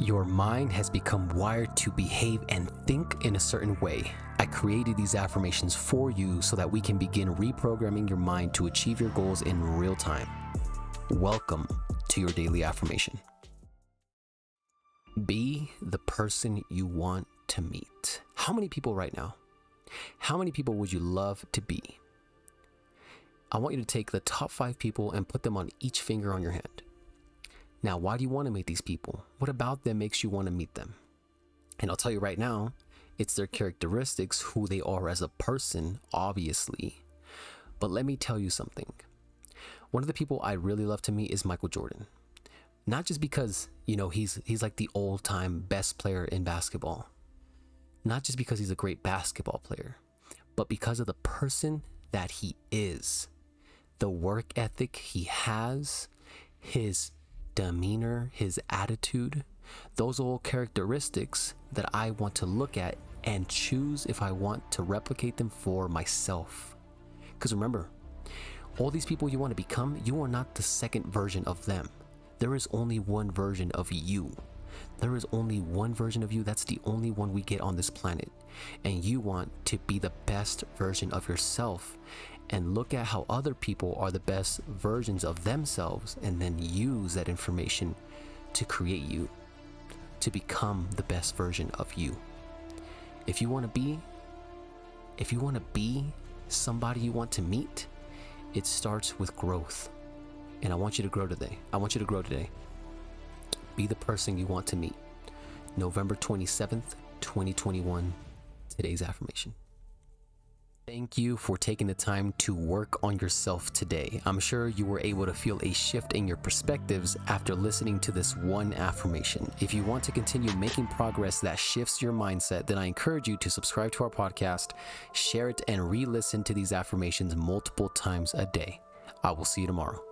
Your mind has become wired to behave and think in a certain way. I created these affirmations for you so that we can begin reprogramming your mind to achieve your goals in real time. Welcome to your daily affirmation. Be the person you want to meet. How many people right now? How many people would you love to be? I want you to take the top five people and put them on each finger on your hand. Now, why do you want to meet these people? What about them makes you want to meet them? And I'll tell you right now, it's their characteristics, who they are as a person, obviously. But let me tell you something. One of the people I really love to meet is Michael Jordan. Not just because, you know, he's he's like the all-time best player in basketball. Not just because he's a great basketball player, but because of the person that he is. The work ethic he has, his demeanor, his attitude, those are all characteristics that I want to look at and choose if I want to replicate them for myself. Because remember, all these people you want to become, you are not the second version of them. There is only one version of you. There is only one version of you. That's the only one we get on this planet. And you want to be the best version of yourself and look at how other people are the best versions of themselves and then use that information to create you, to become the best version of you. If you want to be, if you want to be somebody you want to meet, it starts with growth. And I want you to grow today. I want you to grow today. Be the person you want to meet. November 27th, 2021, today's affirmation. Thank you for taking the time to work on yourself today. I'm sure you were able to feel a shift in your perspectives after listening to this one affirmation. If you want to continue making progress that shifts your mindset, then I encourage you to subscribe to our podcast, share it, and re listen to these affirmations multiple times a day. I will see you tomorrow.